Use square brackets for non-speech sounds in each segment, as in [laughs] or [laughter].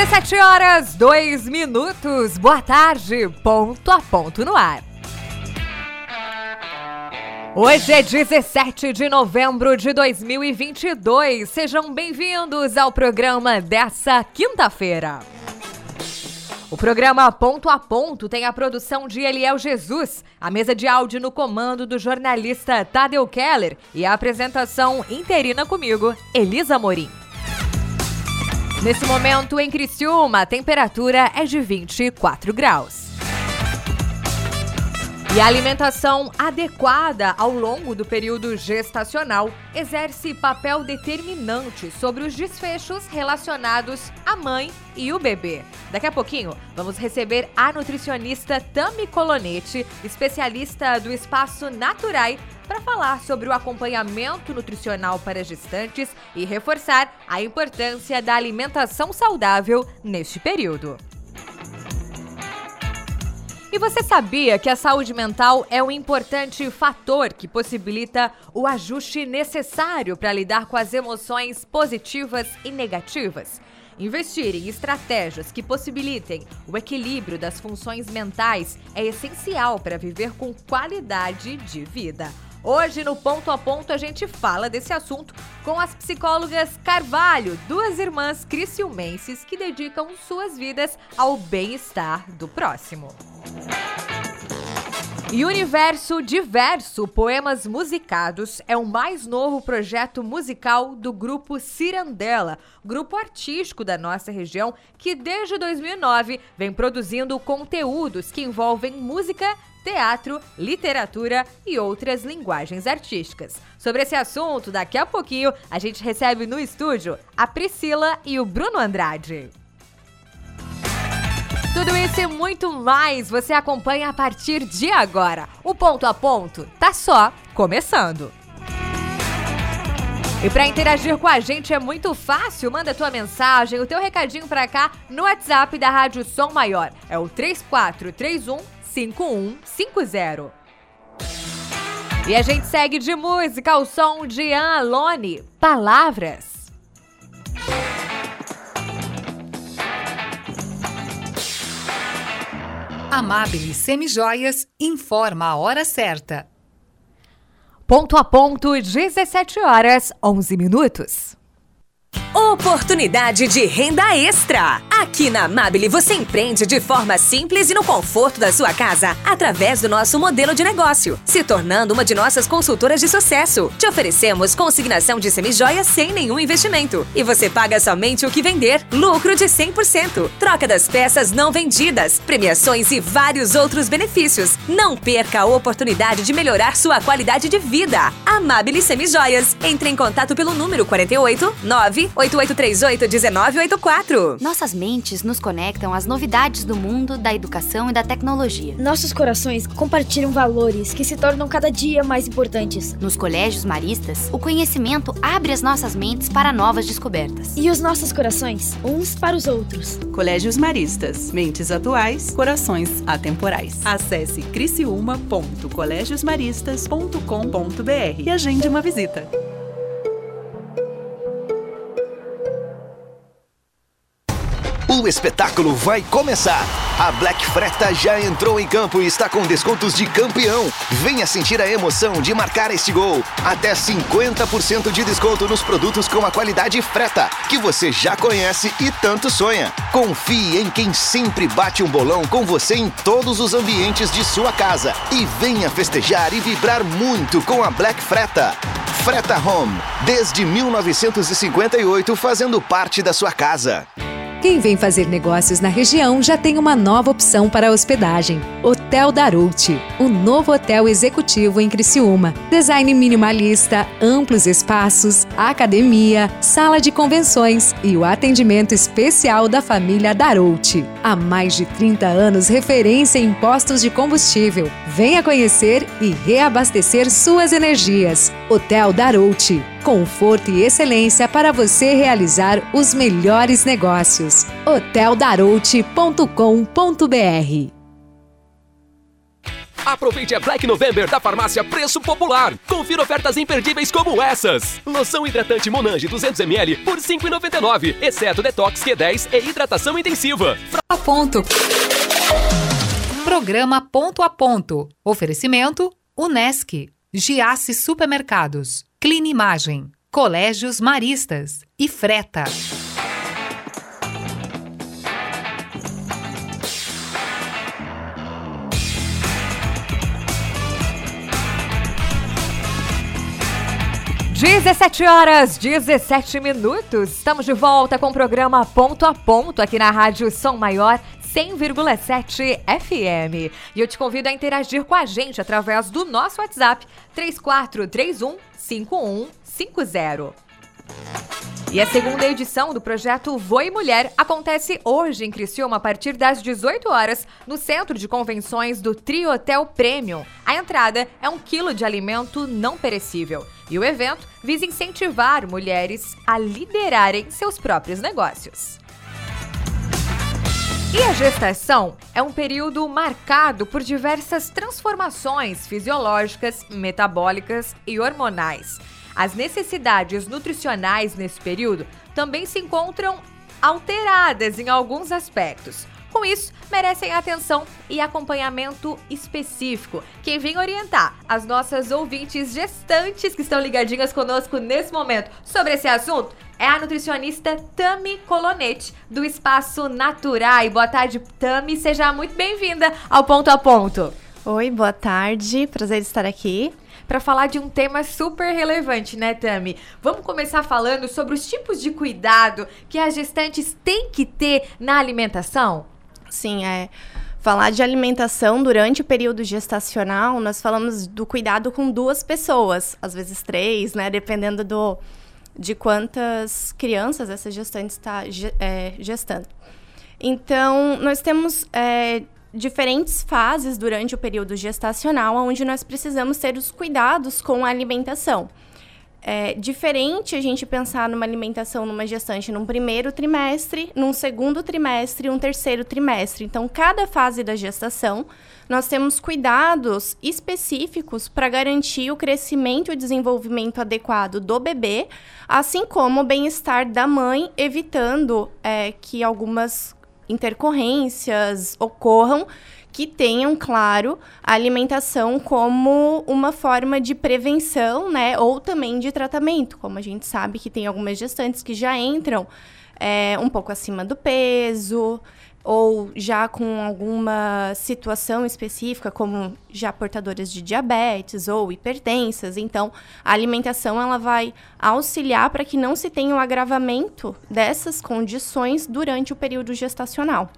17 horas, 2 minutos. Boa tarde, ponto a ponto no ar. Hoje é 17 de novembro de 2022. Sejam bem-vindos ao programa dessa quinta-feira. O programa Ponto a Ponto tem a produção de Eliel Jesus, a mesa de áudio no comando do jornalista Tadeu Keller e a apresentação interina comigo, Elisa Morim. Nesse momento, em Criciúma, a temperatura é de 24 graus. E a alimentação adequada ao longo do período gestacional exerce papel determinante sobre os desfechos relacionados à mãe e o bebê. Daqui a pouquinho, vamos receber a nutricionista Tami Colonete, especialista do Espaço Naturai, para falar sobre o acompanhamento nutricional para gestantes e reforçar a importância da alimentação saudável neste período. E você sabia que a saúde mental é um importante fator que possibilita o ajuste necessário para lidar com as emoções positivas e negativas? Investir em estratégias que possibilitem o equilíbrio das funções mentais é essencial para viver com qualidade de vida. Hoje, no Ponto a Ponto, a gente fala desse assunto com as psicólogas Carvalho, duas irmãs criciumenses que dedicam suas vidas ao bem-estar do próximo. E Universo Diverso Poemas Musicados é o mais novo projeto musical do grupo Cirandela, grupo artístico da nossa região que desde 2009 vem produzindo conteúdos que envolvem música, teatro, literatura e outras linguagens artísticas. Sobre esse assunto, daqui a pouquinho a gente recebe no estúdio a Priscila e o Bruno Andrade. Tudo isso e muito mais você acompanha a partir de agora. O ponto a ponto tá só começando. E para interagir com a gente é muito fácil, manda tua mensagem, o teu recadinho para cá no WhatsApp da Rádio Som Maior. É o 3431 5150. E a gente segue de música ao som de Ian Alone, Palavras. Amabile Semijoias informa a hora certa. Ponto a ponto, 17 horas 11 minutos. Oportunidade de renda extra. Aqui na Amabile você empreende de forma simples e no conforto da sua casa, através do nosso modelo de negócio, se tornando uma de nossas consultoras de sucesso. Te oferecemos consignação de semijoias sem nenhum investimento e você paga somente o que vender, lucro de 100%, troca das peças não vendidas, premiações e vários outros benefícios. Não perca a oportunidade de melhorar sua qualidade de vida. Amabile Semijoias. Entre em contato pelo número 48 9 8838-1984. Nossas mentes nos conectam às novidades do mundo, da educação e da tecnologia. Nossos corações compartilham valores que se tornam cada dia mais importantes. Nos colégios maristas, o conhecimento abre as nossas mentes para novas descobertas. E os nossos corações, uns para os outros. Colégios Maristas. Mentes atuais, corações atemporais. Acesse criciúma.colegiosmaristas.com.br e agende uma visita. O espetáculo vai começar. A Black Freta já entrou em campo e está com descontos de campeão. Venha sentir a emoção de marcar este gol. Até 50% de desconto nos produtos com a qualidade Freta, que você já conhece e tanto sonha. Confie em quem sempre bate um bolão com você em todos os ambientes de sua casa. E venha festejar e vibrar muito com a Black Freta. Freta Home, desde 1958 fazendo parte da sua casa. Quem vem fazer negócios na região já tem uma nova opção para hospedagem: Hotel Darouti, o novo hotel executivo em Criciúma. Design minimalista, amplos espaços, academia, sala de convenções e o atendimento especial da família Darouti. Há mais de 30 anos, referência em postos de combustível. Venha conhecer e reabastecer suas energias. Hotel Darouti conforto e excelência para você realizar os melhores negócios. Hoteldarouti.com.br Aproveite a Black November da farmácia Preço Popular. Confira ofertas imperdíveis como essas. Loção hidratante Monange 200ml por R$ 5,99, exceto Detox Q10 e hidratação intensiva. A ponto. Programa Ponto a Ponto. Oferecimento Unesc, Giasse Supermercados, Clinimagem, Colégios Maristas e Freta. Dezessete horas, 17 minutos. Estamos de volta com o programa Ponto a Ponto aqui na Rádio Som Maior 100,7 FM. E eu te convido a interagir com a gente através do nosso WhatsApp 3431 5150. E a segunda edição do projeto Voe Mulher acontece hoje em Criciúma a partir das 18 horas no Centro de Convenções do Trio Hotel Premium. A entrada é um quilo de alimento não perecível. E o evento visa incentivar mulheres a liderarem seus próprios negócios. E a gestação é um período marcado por diversas transformações fisiológicas, metabólicas e hormonais. As necessidades nutricionais nesse período também se encontram alteradas em alguns aspectos. Com isso, merecem atenção e acompanhamento específico. Quem vem orientar as nossas ouvintes gestantes que estão ligadinhas conosco nesse momento sobre esse assunto é a nutricionista Tami Colonetti, do Espaço Naturai. Boa tarde, Tami. Seja muito bem-vinda ao Ponto a Ponto. Oi, boa tarde. Prazer de estar aqui para falar de um tema super relevante, né, Tami? Vamos começar falando sobre os tipos de cuidado que as gestantes têm que ter na alimentação? Sim, é. Falar de alimentação durante o período gestacional, nós falamos do cuidado com duas pessoas, às vezes três, né? Dependendo do, de quantas crianças essa gestante está é, gestando. Então, nós temos é, diferentes fases durante o período gestacional, onde nós precisamos ter os cuidados com a alimentação. É diferente a gente pensar numa alimentação numa gestante num primeiro trimestre, num segundo trimestre e um terceiro trimestre. Então, cada fase da gestação, nós temos cuidados específicos para garantir o crescimento e desenvolvimento adequado do bebê, assim como o bem-estar da mãe, evitando é, que algumas intercorrências ocorram que tenham, claro, a alimentação como uma forma de prevenção, né? Ou também de tratamento. Como a gente sabe que tem algumas gestantes que já entram é, um pouco acima do peso, ou já com alguma situação específica, como já portadoras de diabetes ou hipertensas. Então, a alimentação ela vai auxiliar para que não se tenha um agravamento dessas condições durante o período gestacional.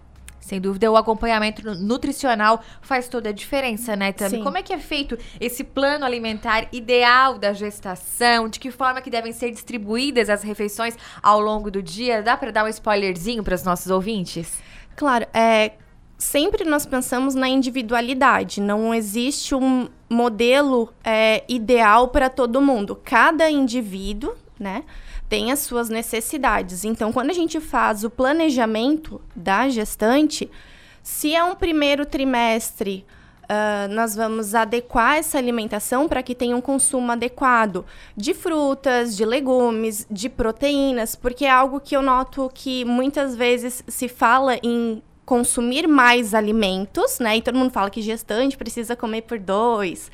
Sem dúvida, o acompanhamento nutricional faz toda a diferença, né, Tami? Sim. Como é que é feito esse plano alimentar ideal da gestação? De que forma que devem ser distribuídas as refeições ao longo do dia? Dá para dar um spoilerzinho para os nossos ouvintes? Claro, é, sempre nós pensamos na individualidade. Não existe um modelo é, ideal para todo mundo. Cada indivíduo, né, tem as suas necessidades. Então, quando a gente faz o planejamento da gestante, se é um primeiro trimestre Uh, nós vamos adequar essa alimentação para que tenha um consumo adequado de frutas, de legumes, de proteínas, porque é algo que eu noto que muitas vezes se fala em consumir mais alimentos, né? E todo mundo fala que gestante precisa comer por dois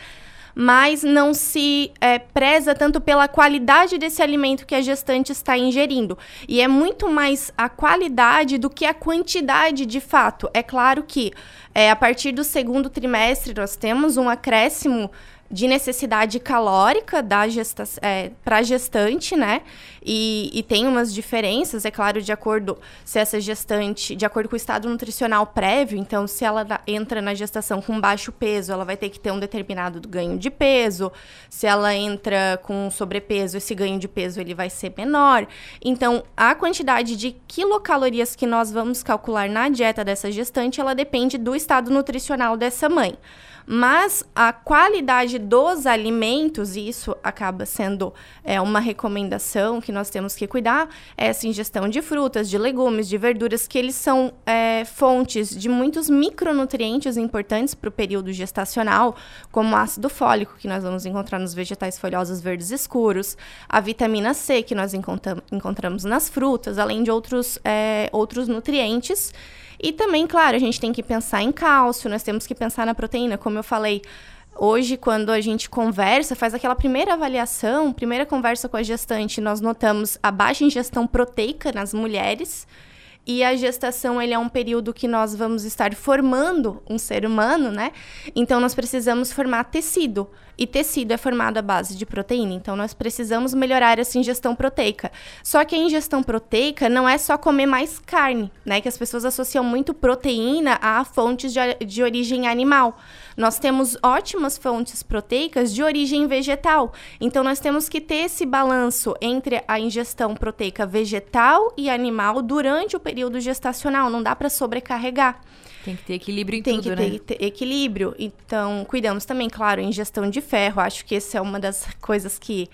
mas não se é, preza tanto pela qualidade desse alimento que a gestante está ingerindo. E é muito mais a qualidade do que a quantidade de fato. É claro que é, a partir do segundo trimestre nós temos um acréscimo de necessidade calórica da gesta é, para gestante, né? E, e, tem umas diferenças, é claro, de acordo se essa gestante, de acordo com o estado nutricional prévio, então se ela entra na gestação com baixo peso, ela vai ter que ter um determinado ganho de peso. Se ela entra com sobrepeso, esse ganho de peso ele vai ser menor. Então, a quantidade de quilocalorias que nós vamos calcular na dieta dessa gestante, ela depende do estado nutricional dessa mãe mas a qualidade dos alimentos, e isso acaba sendo é, uma recomendação que nós temos que cuidar, é essa ingestão de frutas, de legumes, de verduras, que eles são é, fontes de muitos micronutrientes importantes para o período gestacional, como ácido fólico, que nós vamos encontrar nos vegetais folhosos verdes escuros, a vitamina C, que nós encontramos nas frutas, além de outros, é, outros nutrientes e também, claro, a gente tem que pensar em cálcio, nós temos que pensar na proteína, como eu falei. Hoje, quando a gente conversa, faz aquela primeira avaliação, primeira conversa com a gestante, nós notamos a baixa ingestão proteica nas mulheres. E a gestação, ele é um período que nós vamos estar formando um ser humano, né? Então, nós precisamos formar tecido. E tecido é formado à base de proteína, então nós precisamos melhorar essa ingestão proteica. Só que a ingestão proteica não é só comer mais carne, né? Que as pessoas associam muito proteína a fontes de, de origem animal. Nós temos ótimas fontes proteicas de origem vegetal. Então nós temos que ter esse balanço entre a ingestão proteica vegetal e animal durante o período gestacional. Não dá para sobrecarregar. Tem que ter equilíbrio em Tem tudo, que né? ter equilíbrio. Então, cuidamos também, claro, em gestão de ferro. Acho que essa é uma das coisas que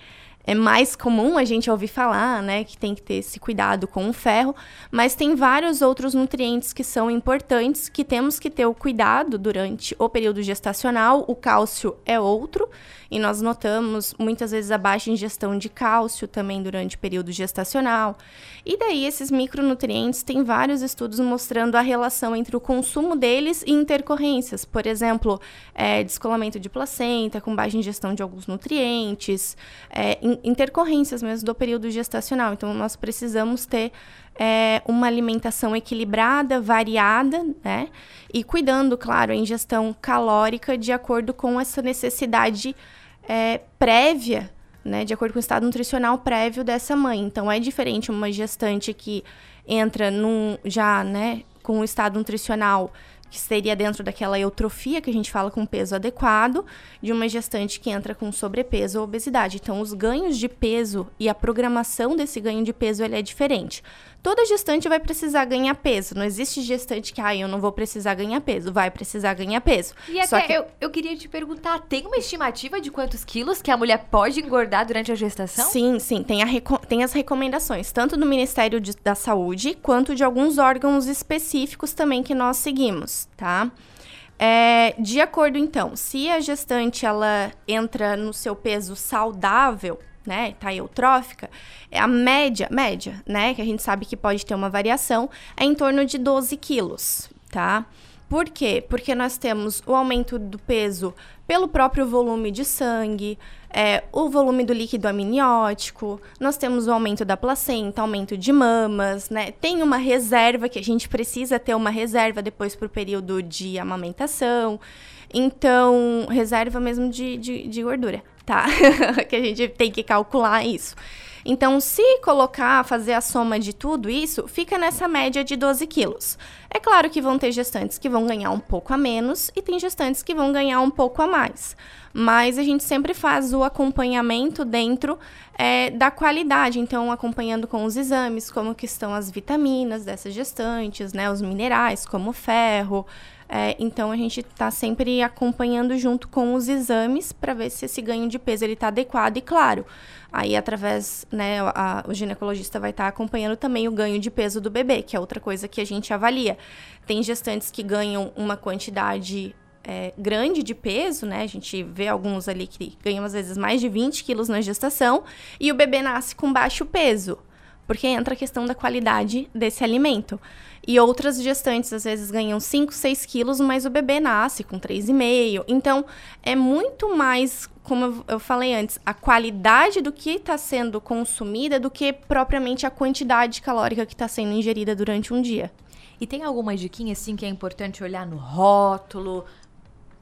é mais comum a gente ouvir falar, né, que tem que ter esse cuidado com o ferro, mas tem vários outros nutrientes que são importantes que temos que ter o cuidado durante o período gestacional. O cálcio é outro, e nós notamos muitas vezes a baixa ingestão de cálcio também durante o período gestacional. E daí esses micronutrientes tem vários estudos mostrando a relação entre o consumo deles e intercorrências, por exemplo, é, descolamento de placenta com baixa ingestão de alguns nutrientes, é, intercorrências mesmo do período gestacional. Então nós precisamos ter é, uma alimentação equilibrada, variada, né? E cuidando, claro, a ingestão calórica de acordo com essa necessidade é, prévia, né? De acordo com o estado nutricional prévio dessa mãe. Então, é diferente uma gestante que entra num, já, né, com o estado nutricional que seria dentro daquela eutrofia que a gente fala com peso adequado, de uma gestante que entra com sobrepeso ou obesidade. Então, os ganhos de peso e a programação desse ganho de peso ele é diferente. Toda gestante vai precisar ganhar peso. Não existe gestante que, ah, eu não vou precisar ganhar peso. Vai precisar ganhar peso. E até Só que... eu, eu queria te perguntar, tem uma estimativa de quantos quilos que a mulher pode engordar durante a gestação? Sim, sim. Tem, a tem as recomendações, tanto do Ministério de, da Saúde, quanto de alguns órgãos específicos também que nós seguimos, tá? É, de acordo, então, se a gestante ela entra no seu peso saudável, né, tá eutrófica, é a média, média, né, que a gente sabe que pode ter uma variação, é em torno de 12 quilos, tá? Por quê? Porque nós temos o aumento do peso pelo próprio volume de sangue, é, o volume do líquido amniótico, nós temos o aumento da placenta, aumento de mamas, né? Tem uma reserva que a gente precisa ter uma reserva depois para o período de amamentação. Então, reserva mesmo de, de, de gordura tá? [laughs] que a gente tem que calcular isso. Então, se colocar, fazer a soma de tudo isso, fica nessa média de 12 quilos. É claro que vão ter gestantes que vão ganhar um pouco a menos e tem gestantes que vão ganhar um pouco a mais. Mas a gente sempre faz o acompanhamento dentro é, da qualidade. Então, acompanhando com os exames, como que estão as vitaminas dessas gestantes, né? Os minerais, como ferro, é, então a gente está sempre acompanhando junto com os exames para ver se esse ganho de peso ele está adequado e claro. Aí através, né, a, o ginecologista vai estar tá acompanhando também o ganho de peso do bebê, que é outra coisa que a gente avalia. Tem gestantes que ganham uma quantidade é, grande de peso, né? A gente vê alguns ali que ganham às vezes mais de 20 quilos na gestação e o bebê nasce com baixo peso, porque entra a questão da qualidade desse alimento. E outras gestantes às vezes ganham 5, 6 quilos, mas o bebê nasce com 3,5. Então, é muito mais, como eu falei antes, a qualidade do que está sendo consumida do que propriamente a quantidade calórica que está sendo ingerida durante um dia. E tem alguma diquinha assim que é importante olhar no rótulo,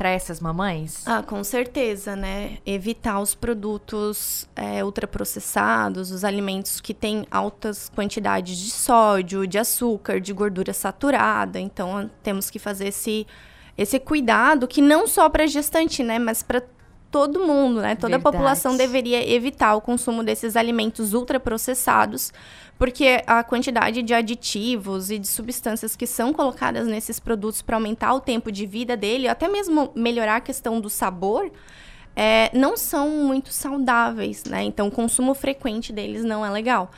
para essas mamães? Ah, com certeza, né? Evitar os produtos é, ultraprocessados, os alimentos que têm altas quantidades de sódio, de açúcar, de gordura saturada. Então, temos que fazer esse, esse cuidado que não só para gestante, né? Mas para todo mundo, né? Toda Verdade. a população deveria evitar o consumo desses alimentos ultraprocessados, porque a quantidade de aditivos e de substâncias que são colocadas nesses produtos para aumentar o tempo de vida dele, até mesmo melhorar a questão do sabor, é, não são muito saudáveis, né? Então, o consumo frequente deles não é legal.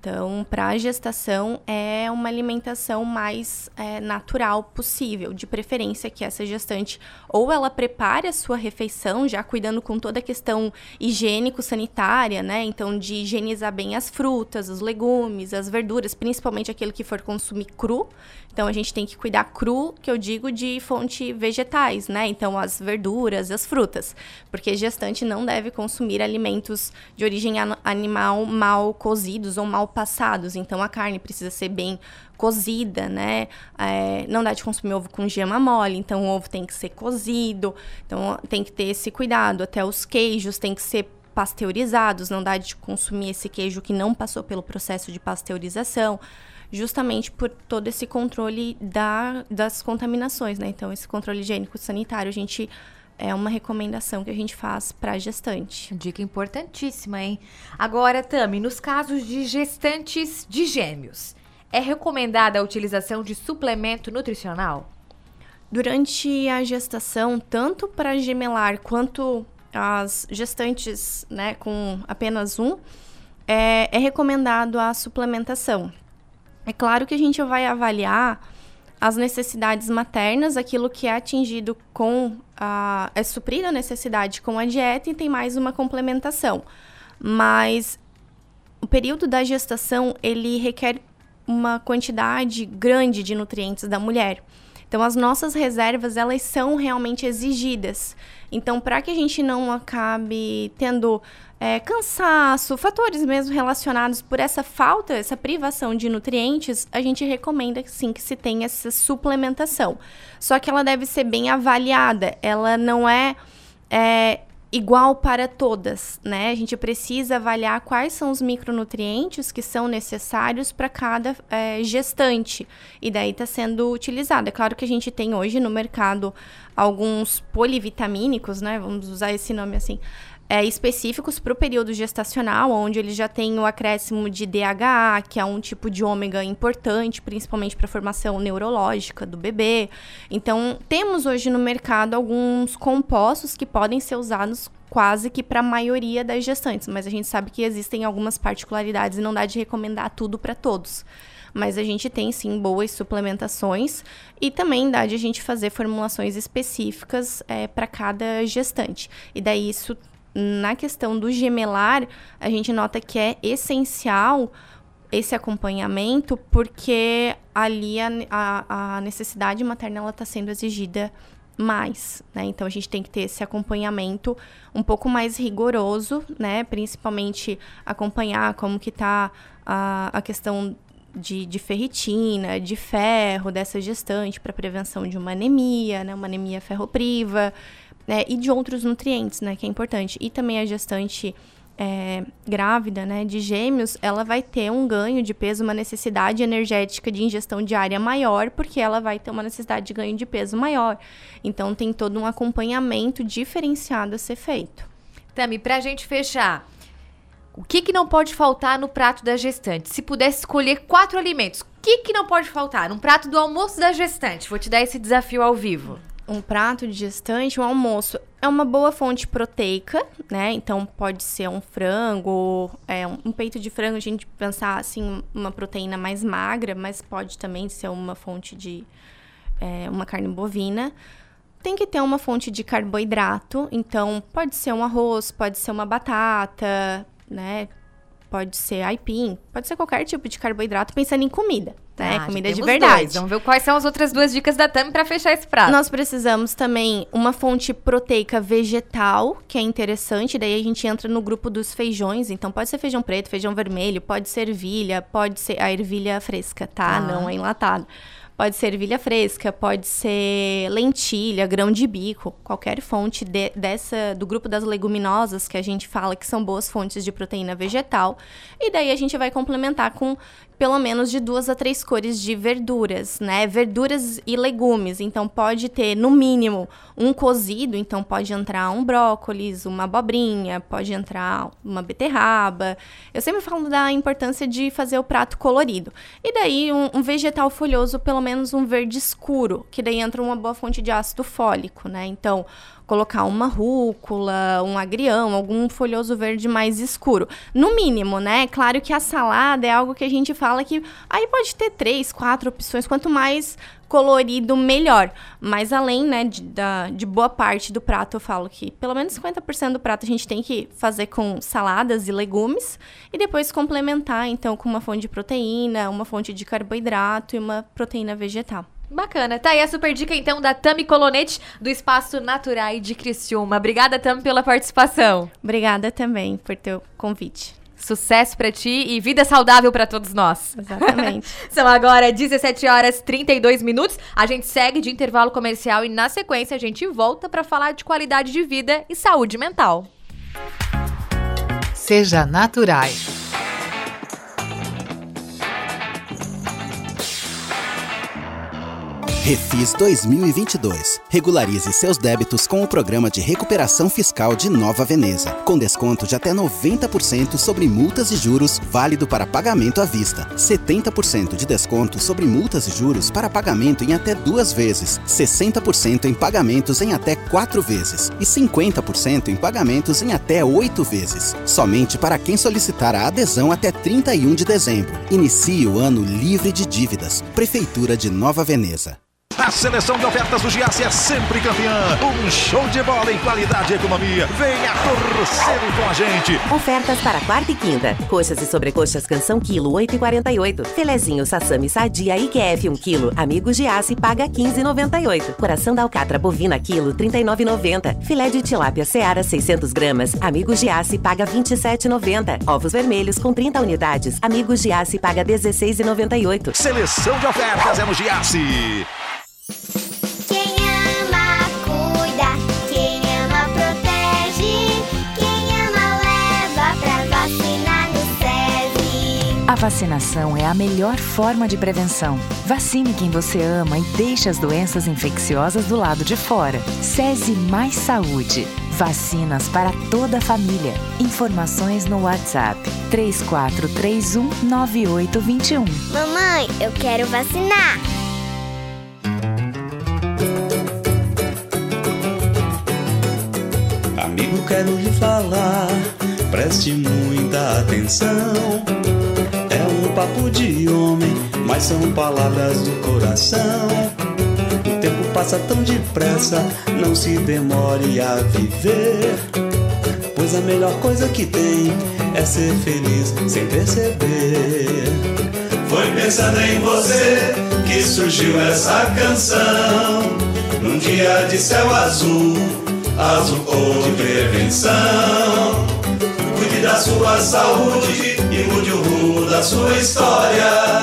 Então, para a gestação, é uma alimentação mais é, natural possível, de preferência que essa gestante ou ela prepare a sua refeição, já cuidando com toda a questão higiênico-sanitária, né? Então, de higienizar bem as frutas, os legumes, as verduras, principalmente aquilo que for consumir cru. Então, a gente tem que cuidar cru, que eu digo de fonte vegetais, né? Então, as verduras, as frutas. Porque gestante não deve consumir alimentos de origem animal mal cozidos ou mal passados. Então, a carne precisa ser bem cozida, né? É, não dá de consumir ovo com gema mole, então o ovo tem que ser cozido. Então, tem que ter esse cuidado. Até os queijos têm que ser pasteurizados, não dá de consumir esse queijo que não passou pelo processo de pasteurização justamente por todo esse controle da, das contaminações, né? Então, esse controle higiênico sanitário, a gente é uma recomendação que a gente faz para gestante. Dica importantíssima, hein? Agora, Tami, nos casos de gestantes de gêmeos, é recomendada a utilização de suplemento nutricional? Durante a gestação, tanto para gemelar quanto as gestantes né, com apenas um, é, é recomendado a suplementação. É claro que a gente vai avaliar as necessidades maternas, aquilo que é atingido com a. é suprido a necessidade com a dieta e tem mais uma complementação. Mas o período da gestação ele requer uma quantidade grande de nutrientes da mulher. Então, as nossas reservas, elas são realmente exigidas. Então, para que a gente não acabe tendo é, cansaço, fatores mesmo relacionados por essa falta, essa privação de nutrientes, a gente recomenda sim que se tenha essa suplementação. Só que ela deve ser bem avaliada. Ela não é, é igual para todas, né? A gente precisa avaliar quais são os micronutrientes que são necessários para cada é, gestante. E daí está sendo utilizado. É claro que a gente tem hoje no mercado alguns polivitamínicos, né? Vamos usar esse nome assim. É, específicos para o período gestacional, onde ele já tem o acréscimo de DHA, que é um tipo de ômega importante, principalmente para a formação neurológica do bebê. Então, temos hoje no mercado alguns compostos que podem ser usados quase que para a maioria das gestantes, mas a gente sabe que existem algumas particularidades e não dá de recomendar tudo para todos mas a gente tem sim boas suplementações e também dá de a gente fazer formulações específicas é, para cada gestante. E daí isso, na questão do gemelar, a gente nota que é essencial esse acompanhamento porque ali a, a, a necessidade materna está sendo exigida mais, né? Então a gente tem que ter esse acompanhamento um pouco mais rigoroso, né? Principalmente acompanhar como que tá a, a questão de, de ferritina, de ferro dessa gestante para prevenção de uma anemia, né, uma anemia ferropriva, né, e de outros nutrientes, né, que é importante. E também a gestante é, grávida, né, de gêmeos, ela vai ter um ganho de peso, uma necessidade energética de ingestão diária maior, porque ela vai ter uma necessidade de ganho de peso maior. Então, tem todo um acompanhamento diferenciado a ser feito. Tami, para a gente fechar, o que, que não pode faltar no prato da gestante? Se pudesse escolher quatro alimentos, o que, que não pode faltar? Um prato do almoço da gestante. Vou te dar esse desafio ao vivo. Um prato de gestante, um almoço, é uma boa fonte proteica, né? Então pode ser um frango, é, um peito de frango, a gente pensar assim, uma proteína mais magra, mas pode também ser uma fonte de é, uma carne bovina tem que ter uma fonte de carboidrato, então pode ser um arroz, pode ser uma batata, né? Pode ser aipim, pode ser qualquer tipo de carboidrato, pensando em comida, né? Ah, comida de verdade. Dois. Vamos ver quais são as outras duas dicas da Tami para fechar esse prato. Nós precisamos também uma fonte proteica vegetal, que é interessante, daí a gente entra no grupo dos feijões, então pode ser feijão preto, feijão vermelho, pode ser ervilha, pode ser a ervilha fresca, tá? Ah. Não é enlatado. Pode ser ervilha fresca, pode ser lentilha, grão de bico, qualquer fonte de, dessa do grupo das leguminosas que a gente fala que são boas fontes de proteína vegetal. E daí a gente vai complementar com pelo menos de duas a três cores de verduras, né? Verduras e legumes. Então pode ter no mínimo um cozido, então pode entrar um brócolis, uma abobrinha, pode entrar uma beterraba. Eu sempre falo da importância de fazer o prato colorido. E daí um, um vegetal folhoso, pelo menos um verde escuro, que daí entra uma boa fonte de ácido fólico, né? Então colocar uma rúcula, um agrião, algum folhoso verde mais escuro. No mínimo, né? Claro que a salada é algo que a gente fala que aí pode ter três, quatro opções, quanto mais colorido, melhor. Mas além, né, de, da, de boa parte do prato, eu falo que pelo menos 50% do prato a gente tem que fazer com saladas e legumes e depois complementar, então, com uma fonte de proteína, uma fonte de carboidrato e uma proteína vegetal. Bacana. Tá aí a super dica, então, da Tami Colonete, do Espaço Natural de Criciúma. Obrigada, Tami, pela participação. Obrigada também por teu convite. Sucesso para ti e vida saudável para todos nós. Exatamente. [laughs] São agora 17 horas 32 minutos. A gente segue de intervalo comercial e na sequência a gente volta para falar de qualidade de vida e saúde mental. Seja Naturais. Refis 2022. Regularize seus débitos com o programa de recuperação fiscal de Nova Veneza, com desconto de até 90% sobre multas e juros, válido para pagamento à vista. 70% de desconto sobre multas e juros para pagamento em até duas vezes, 60% em pagamentos em até quatro vezes e 50% em pagamentos em até oito vezes. Somente para quem solicitar a adesão até 31 de dezembro. Inicie o ano livre de dívidas. Prefeitura de Nova Veneza. A seleção de ofertas do Giasse é sempre campeã. Um show de bola em qualidade e economia. Venha torcer com a gente. Ofertas para quarta e quinta. Coxas e sobrecoxas canção quilo 8,48. Filezinho sassami sadia IQF 1 quilo. Amigo Giasse paga 15,98. Coração da alcatra bovina quilo 39,90. Filé de tilápia seara 600 gramas. Amigo Giasse paga 27,90. Ovos vermelhos com 30 unidades. Amigo Giasse paga 16,98. Seleção de ofertas é no Giasse. A vacinação é a melhor forma de prevenção. Vacine quem você ama e deixe as doenças infecciosas do lado de fora. SESI Mais Saúde. Vacinas para toda a família. Informações no WhatsApp 3431 9821. Mamãe, eu quero vacinar. Quero lhe falar, preste muita atenção. É um papo de homem, mas são palavras do coração. O tempo passa tão depressa, não se demore a viver. Pois a melhor coisa que tem é ser feliz sem perceber. Foi pensando em você que surgiu essa canção. Num dia de céu azul azul cor de prevenção. Cuide da sua saúde e mude o rumo da sua história.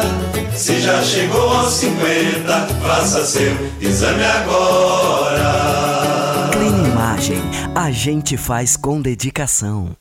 Se já chegou aos 50, faça seu exame agora. Clean Imagem, a gente faz com dedicação.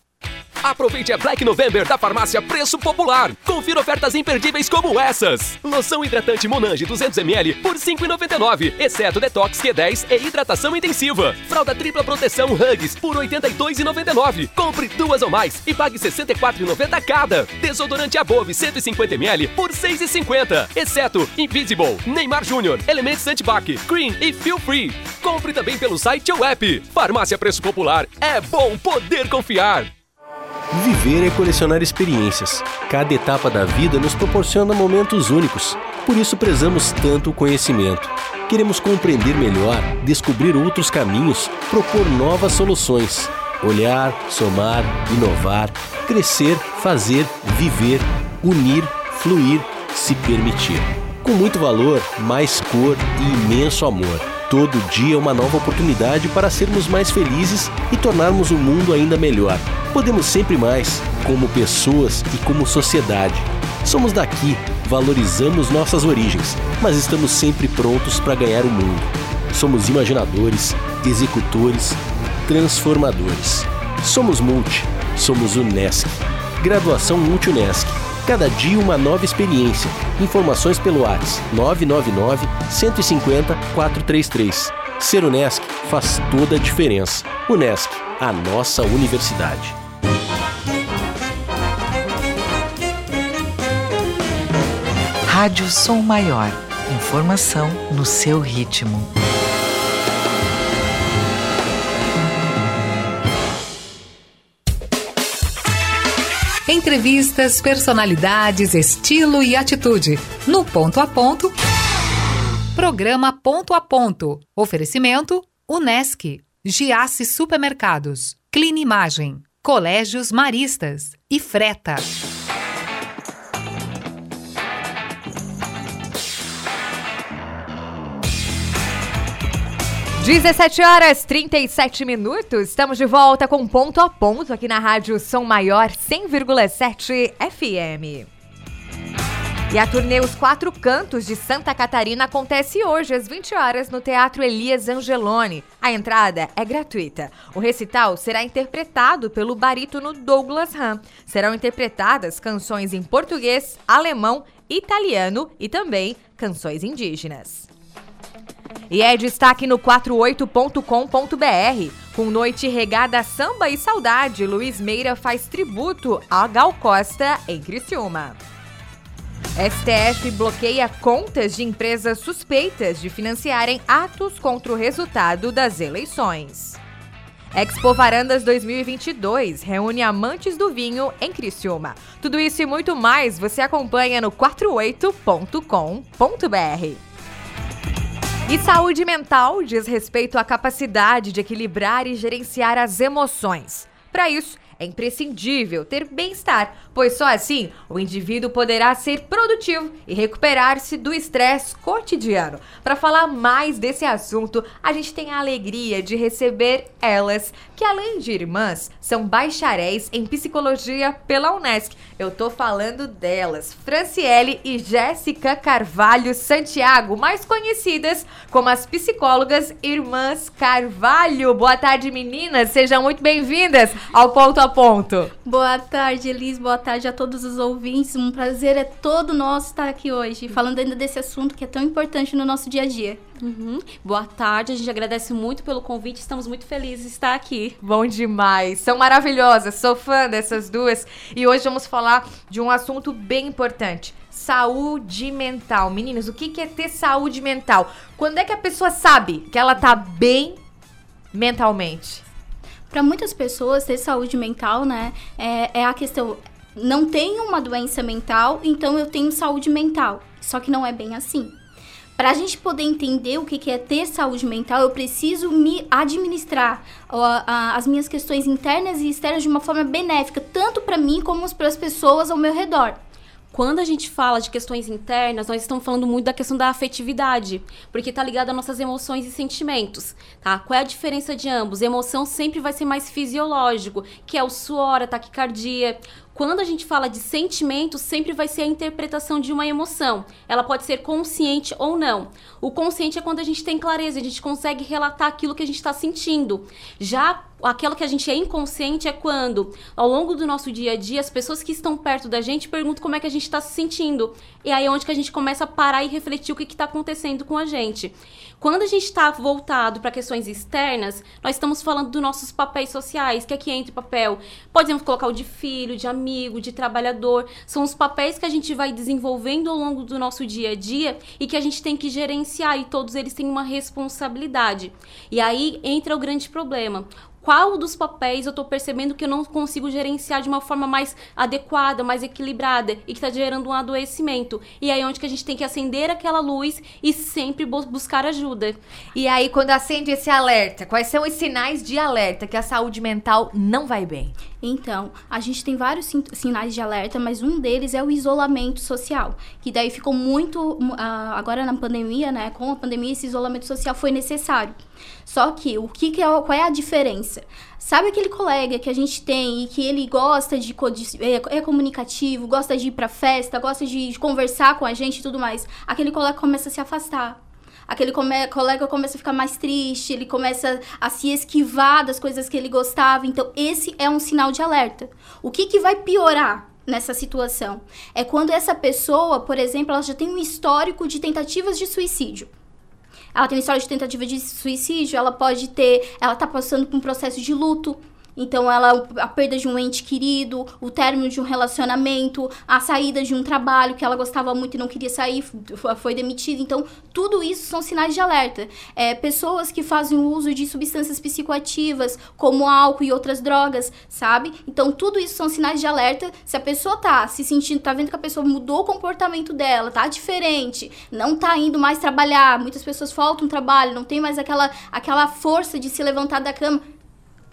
Aproveite a Black November da farmácia Preço Popular. Confira ofertas imperdíveis como essas. Loção hidratante Monange 200ml por R$ 5,99, exceto Detox Q10 e hidratação intensiva. Fralda tripla proteção Hugs por R$ 82,99. Compre duas ou mais e pague R$ 64,90 cada. Desodorante Above 150ml por R$ 6,50, exceto Invisible, Neymar Júnior, Elementos Antibac, Cream e Feel Free. Compre também pelo site ou app. Farmácia Preço Popular. É bom poder confiar. Viver é colecionar experiências. Cada etapa da vida nos proporciona momentos únicos. Por isso prezamos tanto o conhecimento. Queremos compreender melhor, descobrir outros caminhos, propor novas soluções. Olhar, somar, inovar, crescer, fazer, viver, unir, fluir, se permitir. Com muito valor, mais cor e imenso amor. Todo dia é uma nova oportunidade para sermos mais felizes e tornarmos o mundo ainda melhor. Podemos sempre mais, como pessoas e como sociedade. Somos daqui, valorizamos nossas origens, mas estamos sempre prontos para ganhar o mundo. Somos imaginadores, executores, transformadores. Somos Multi, somos Unesc. Graduação Multi Unesc. Cada dia uma nova experiência. Informações pelo WhatsApp 999 150 433. Ser Unesc faz toda a diferença. Unesc, a nossa universidade. Rádio Som Maior. Informação no seu ritmo. Entrevistas, personalidades, estilo e atitude. No Ponto a Ponto. Programa Ponto a Ponto. Oferecimento: Unesc, Giasse Supermercados, Clinimagem, Colégios Maristas e Freta. 17 horas 37 minutos, estamos de volta com ponto a ponto aqui na Rádio Som Maior 100,7 FM. E a turnê Os Quatro Cantos de Santa Catarina acontece hoje às 20 horas no Teatro Elias Angeloni. A entrada é gratuita. O recital será interpretado pelo barítono Douglas Ram. Serão interpretadas canções em português, alemão, italiano e também canções indígenas. E é destaque no 48.com.br. Com noite regada a samba e saudade, Luiz Meira faz tributo a Gal Costa em Criciúma. STF bloqueia contas de empresas suspeitas de financiarem atos contra o resultado das eleições. Expo Varandas 2022 reúne amantes do vinho em Criciúma. Tudo isso e muito mais você acompanha no 48.com.br. E saúde mental diz respeito à capacidade de equilibrar e gerenciar as emoções. Para isso, é imprescindível ter bem-estar, pois só assim o indivíduo poderá ser produtivo e recuperar-se do estresse cotidiano. Para falar mais desse assunto, a gente tem a alegria de receber elas, que além de irmãs, são bacharéis em psicologia pela Unesc. Eu tô falando delas, Franciele e Jéssica Carvalho Santiago, mais conhecidas como as psicólogas Irmãs Carvalho. Boa tarde, meninas, sejam muito bem-vindas ao Ponto a Ponto. Boa tarde, Elis, boa tarde a todos os ouvintes. Um prazer é todo nosso estar aqui hoje, falando ainda desse assunto que é tão importante no nosso dia a dia. Uhum. Boa tarde, a gente agradece muito pelo convite, estamos muito felizes de estar aqui. Bom demais, são maravilhosas, sou fã dessas duas e hoje vamos falar de um assunto bem importante. Saúde mental. Meninas, o que é ter saúde mental? Quando é que a pessoa sabe que ela tá bem mentalmente? Para muitas pessoas, ter saúde mental, né, é, é a questão. Não tenho uma doença mental, então eu tenho saúde mental. Só que não é bem assim. Para a gente poder entender o que é ter saúde mental, eu preciso me administrar as minhas questões internas e externas de uma forma benéfica, tanto para mim como para as pessoas ao meu redor. Quando a gente fala de questões internas, nós estamos falando muito da questão da afetividade, porque está ligada às nossas emoções e sentimentos, tá? Qual é a diferença de ambos? Emoção sempre vai ser mais fisiológico, que é o suor, a taquicardia. Quando a gente fala de sentimento, sempre vai ser a interpretação de uma emoção. Ela pode ser consciente ou não. O consciente é quando a gente tem clareza, a gente consegue relatar aquilo que a gente está sentindo. Já aquilo que a gente é inconsciente é quando, ao longo do nosso dia a dia, as pessoas que estão perto da gente perguntam como é que a gente está se sentindo. E aí é onde que a gente começa a parar e refletir o que está acontecendo com a gente. Quando a gente está voltado para questões externas, nós estamos falando dos nossos papéis sociais, que aqui entra o papel, podemos colocar o de filho, de amigo, de trabalhador. São os papéis que a gente vai desenvolvendo ao longo do nosso dia a dia e que a gente tem que gerenciar e todos eles têm uma responsabilidade. E aí entra o grande problema qual dos papéis eu estou percebendo que eu não consigo gerenciar de uma forma mais adequada, mais equilibrada e que está gerando um adoecimento. E aí é onde que a gente tem que acender aquela luz e sempre buscar ajuda. E aí quando acende esse alerta, quais são os sinais de alerta que a saúde mental não vai bem? Então, a gente tem vários sinais de alerta, mas um deles é o isolamento social, que daí ficou muito agora na pandemia, né? Com a pandemia esse isolamento social foi necessário. Só que o que, que é, qual é a diferença? Sabe aquele colega que a gente tem e que ele gosta de, é, é, comunicativo, gosta de ir pra festa, gosta de conversar com a gente e tudo mais? Aquele colega começa a se afastar aquele come colega começa a ficar mais triste, ele começa a se esquivar das coisas que ele gostava. Então, esse é um sinal de alerta. O que, que vai piorar? Nessa situação é quando essa pessoa, por exemplo, ela já tem um histórico de tentativas de suicídio ela tem história de tentativa de suicídio, ela pode ter, ela tá passando por um processo de luto, Então, ela, a perda de um ente querido, o término de um relacionamento, a saída de um trabalho que ela gostava muito e não queria sair, foi demitida. Então, tudo isso são sinais de alerta. É, pessoas que fazem uso de substâncias psicoativas, como álcool e outras drogas, sabe? Então, tudo isso são sinais de alerta. Se a pessoa tá se sentindo, tá vendo que a pessoa mudou o comportamento dela, tá diferente, não tá indo mais trabalhar, muitas pessoas faltam trabalho, não tem mais aquela, aquela força de se levantar da cama,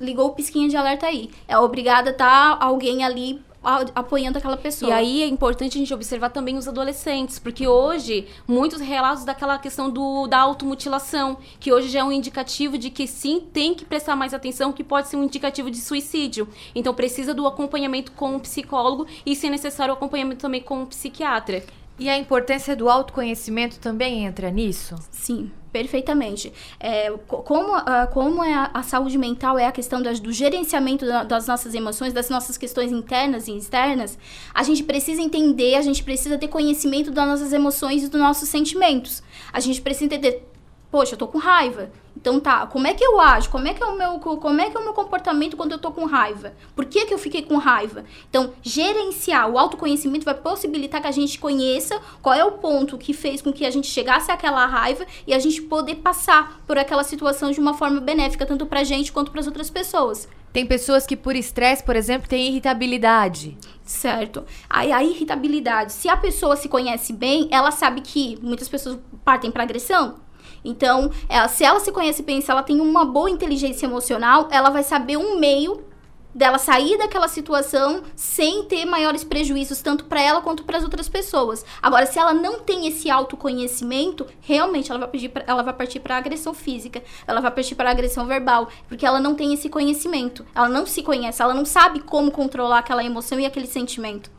ligou o pisquinha de alerta aí. É obrigada a estar alguém ali apoiando aquela pessoa. E aí é importante a gente observar também os adolescentes, porque hoje muitos relatos daquela questão do, da automutilação, que hoje já é um indicativo de que sim, tem que prestar mais atenção, que pode ser um indicativo de suicídio. Então precisa do acompanhamento com o psicólogo e, se necessário, o acompanhamento também com o psiquiatra. E a importância do autoconhecimento também entra nisso? Sim, perfeitamente. É, co- como a, como é a, a saúde mental é a questão das- do gerenciamento da- das nossas emoções, das nossas questões internas e externas, a gente precisa entender, a gente precisa ter conhecimento das nossas emoções e dos nossos sentimentos. A gente precisa entender, poxa, eu tô com raiva. Então tá, como é que eu ajo? Como é que é o meu, co- como é que é o meu comportamento quando eu tô com raiva? Por que, que eu fiquei com raiva? Então, gerenciar o autoconhecimento vai possibilitar que a gente conheça qual é o ponto que fez com que a gente chegasse àquela raiva e a gente poder passar por aquela situação de uma forma benéfica, tanto pra gente quanto pras outras pessoas. Tem pessoas que por estresse, por exemplo, têm irritabilidade. Certo. Aí a irritabilidade, se a pessoa se conhece bem, ela sabe que muitas pessoas partem para agressão. Então, ela- se ela se conhece bem, se ela tem uma boa inteligência emocional, ela vai saber um meio dela sair daquela situação sem ter maiores prejuízos tanto para ela quanto para as outras pessoas. Agora, se ela não tem esse autoconhecimento, realmente ela vai pedir pra- ela vai partir para agressão física, ela vai partir para agressão verbal, porque ela não tem esse conhecimento. Ela não se conhece, ela não sabe como controlar aquela emoção e aquele sentimento.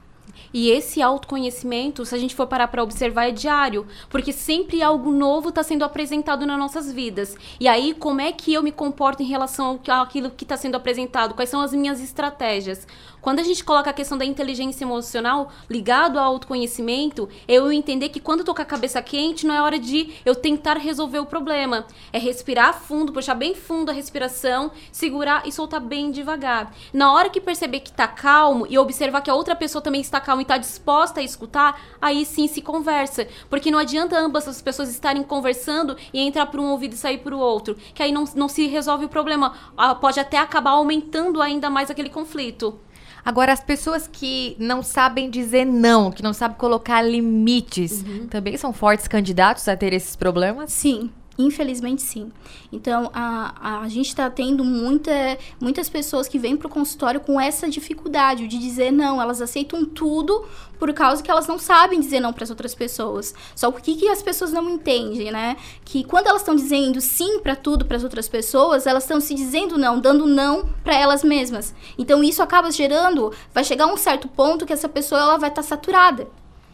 E esse autoconhecimento, se a gente for parar para observar, é diário, porque sempre algo novo está sendo apresentado nas nossas vidas. E aí, como é que eu me comporto em relação àquilo que está sendo apresentado? Quais são as minhas estratégias? Quando a gente coloca a questão da inteligência emocional ligado ao autoconhecimento, eu entender que quando eu tô com a cabeça quente, não é hora de eu tentar resolver o problema. É respirar fundo, puxar bem fundo a respiração, segurar e soltar bem devagar. Na hora que perceber que tá calmo e observar que a outra pessoa também está calma e tá disposta a escutar, aí sim se conversa. Porque não adianta ambas as pessoas estarem conversando e entrar por um ouvido e sair por outro. Que aí não, não se resolve o problema. Ah, Pode até acabar aumentando ainda mais aquele conflito. Agora, as pessoas que não sabem dizer não, que não sabem colocar limites, também são fortes candidatos a ter esses problemas? Sim. Infelizmente, sim. Então, a, a gente está tendo muita, muitas pessoas que vêm para o consultório com essa dificuldade de dizer não. Elas aceitam tudo por causa que elas não sabem dizer não para as outras pessoas. Só o que, que as pessoas não entendem, né? Que quando elas estão dizendo sim para tudo para as outras pessoas, elas estão se dizendo não, dando não para elas mesmas. Então, isso acaba gerando, vai chegar um certo ponto que essa pessoa ela vai estar saturada.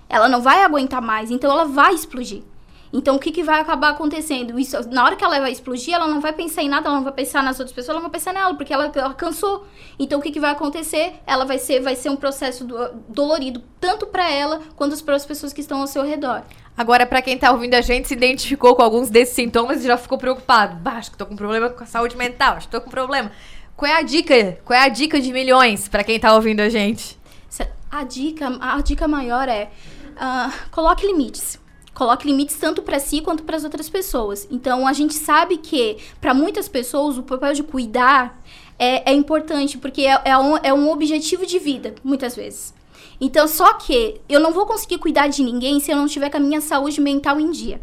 Ela não vai aguentar mais, então ela vai explodir. Então, o que, que vai acabar acontecendo? Isso, na hora que ela vai explodir, ela não vai pensar em nada, ela não vai pensar nas outras pessoas, ela não vai pensar nela, porque ela, ela cansou. Então, o que, que vai acontecer? Ela vai ser, vai ser um processo do- dolorido, tanto para ela quanto para as pessoas que estão ao seu redor. Agora, pra quem tá ouvindo a gente, se identificou com alguns desses sintomas e já ficou preocupado. Bah, acho que tô com problema com a saúde mental, acho que tô com problema. Qual é a dica? Qual é a dica de milhões pra quem tá ouvindo a gente? A dica, a dica maior é ah, coloque limites. Coloque limites tanto para si quanto para as outras pessoas. Então a gente sabe que para muitas pessoas o papel de cuidar é, é importante porque é, é, um, é um objetivo de vida muitas vezes. Então só que eu não vou conseguir cuidar de ninguém se eu não tiver com a minha saúde mental em dia.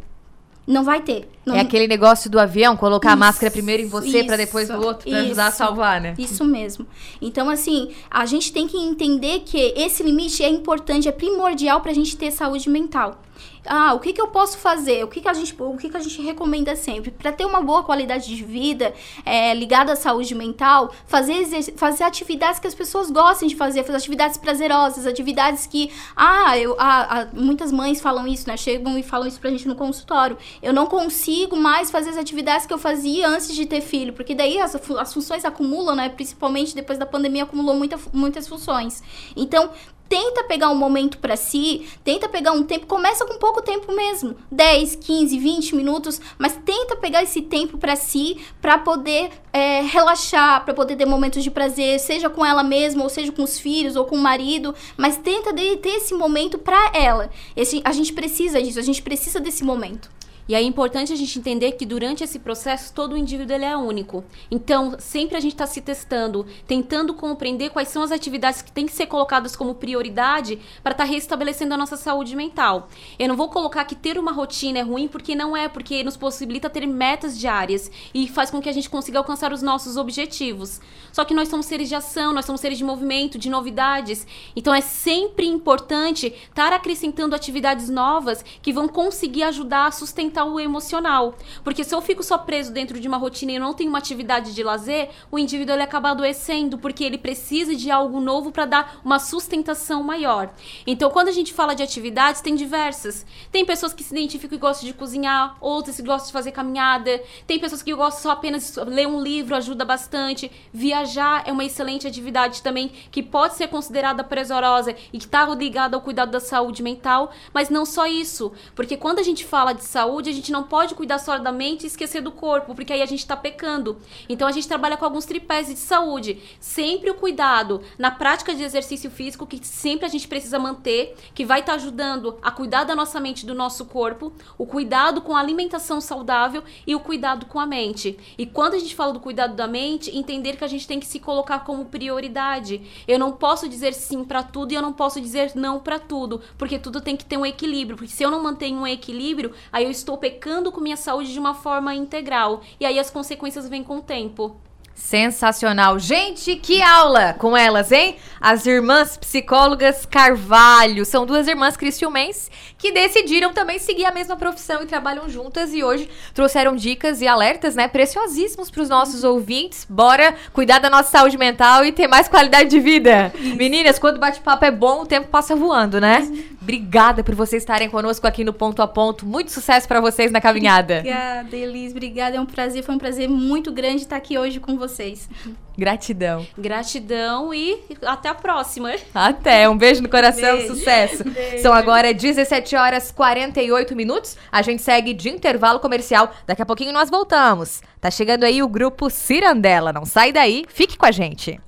Não vai ter. Não- É aquele negócio do avião, colocar a Isso, máscara primeiro em você isso, depois no outro, pra ajudar a isso. salvar, né? Isso mesmo. Então, assim, a gente tem que entender que esse limite é importante, é primordial pra gente ter saúde mental. Ah, o que, que eu posso fazer? O que, que a gente, o que, que a gente recomenda sempre? Para ter uma boa qualidade de vida é, ligada à saúde mental, fazer, fazer atividades que as pessoas gostem de fazer, fazer atividades prazerosas, atividades que. Ah, eu, ah, muitas mães falam isso, né? Chegam e falam isso pra gente no consultório. Eu não consigo mais fazer as atividades que eu fazia antes de ter filho, porque daí as, as funções acumulam, né? Principalmente depois da pandemia acumulou muita, muitas funções. Então, tenta pegar um momento para si, tenta pegar um tempo, começa com pouco tempo mesmo, 10, 15, 20 minutos, mas tenta pegar esse tempo para si, para poder é, relaxar, para poder ter momentos de prazer, seja com ela mesma, ou seja com os filhos, ou com o marido, mas tenta ter esse momento para ela. Esse, a gente precisa disso, a gente precisa desse momento. E é importante a gente entender que durante esse processo todo indivíduo ele é único. Então, sempre a gente está se testando, tentando compreender quais são as atividades que têm que ser colocadas como prioridade para estar tá restabelecendo a nossa saúde mental. Eu não vou colocar que ter uma rotina é ruim, porque não é, porque nos possibilita ter metas diárias e faz com que a gente consiga alcançar os nossos objetivos. Só que nós somos seres de ação, nós somos seres de movimento, de novidades. Então é sempre importante estar acrescentando atividades novas que vão conseguir ajudar a sustentar o emocional. Porque se eu fico só preso dentro de uma rotina e não tenho uma atividade de lazer, o indivíduo ele acaba adoecendo, porque ele precisa de algo novo para dar uma sustentação maior. Então, quando a gente fala de atividades, tem diversas. Tem pessoas que se identificam e gostam de cozinhar, outras que gostam de fazer caminhada, tem pessoas que gostam só apenas de ler um livro, ajuda bastante. Viajar é uma excelente atividade também, que pode ser considerada prazerosa e que está ligada ao cuidado da saúde mental, mas não só isso, porque quando a gente fala de saúde, saúde, a gente não pode cuidar só da mente e esquecer do corpo, porque aí a gente está pecando. Então a gente trabalha com alguns tripés de saúde. Sempre o cuidado na prática de exercício físico, que sempre a gente precisa manter, que vai estar tá ajudando a cuidar da nossa mente do nosso corpo, o cuidado com a alimentação saudável e o cuidado com a mente. E quando a gente fala do cuidado da mente, entender que a gente tem que se colocar como prioridade. Eu não posso dizer sim para tudo e eu não posso dizer não para tudo, porque tudo tem que ter um equilíbrio. Porque se eu não mantenho um equilíbrio, aí eu estou estou pecando com minha saúde de uma forma integral. E aí as consequências vêm com o tempo. Sensacional. Gente, que aula com elas, hein? As irmãs psicólogas Carvalho. São duas irmãs cristiumenses que decidiram também seguir a mesma profissão e trabalham juntas e hoje trouxeram dicas e alertas, né, preciosíssimos para os nossos ouvintes. Bora cuidar da nossa saúde mental e ter mais qualidade de vida. Meninas, quando o bate-papo é bom, o tempo passa voando, né? Obrigada por vocês estarem conosco aqui no Ponto a Ponto. Muito sucesso para vocês na caminhada. [laughs] Obrigada, Elis. Obrigada. É um prazer, foi um prazer muito grande estar aqui hoje com vocês. Gratidão. Gratidão e até a próxima. Até. Um beijo no coração, beijo. sucesso. [laughs] Beijo. São agora 17 horas 48 minutos. A gente segue de intervalo comercial. Daqui a pouquinho nós voltamos. Tá chegando aí o grupo Cirandela. Não sai daí, fique com a gente.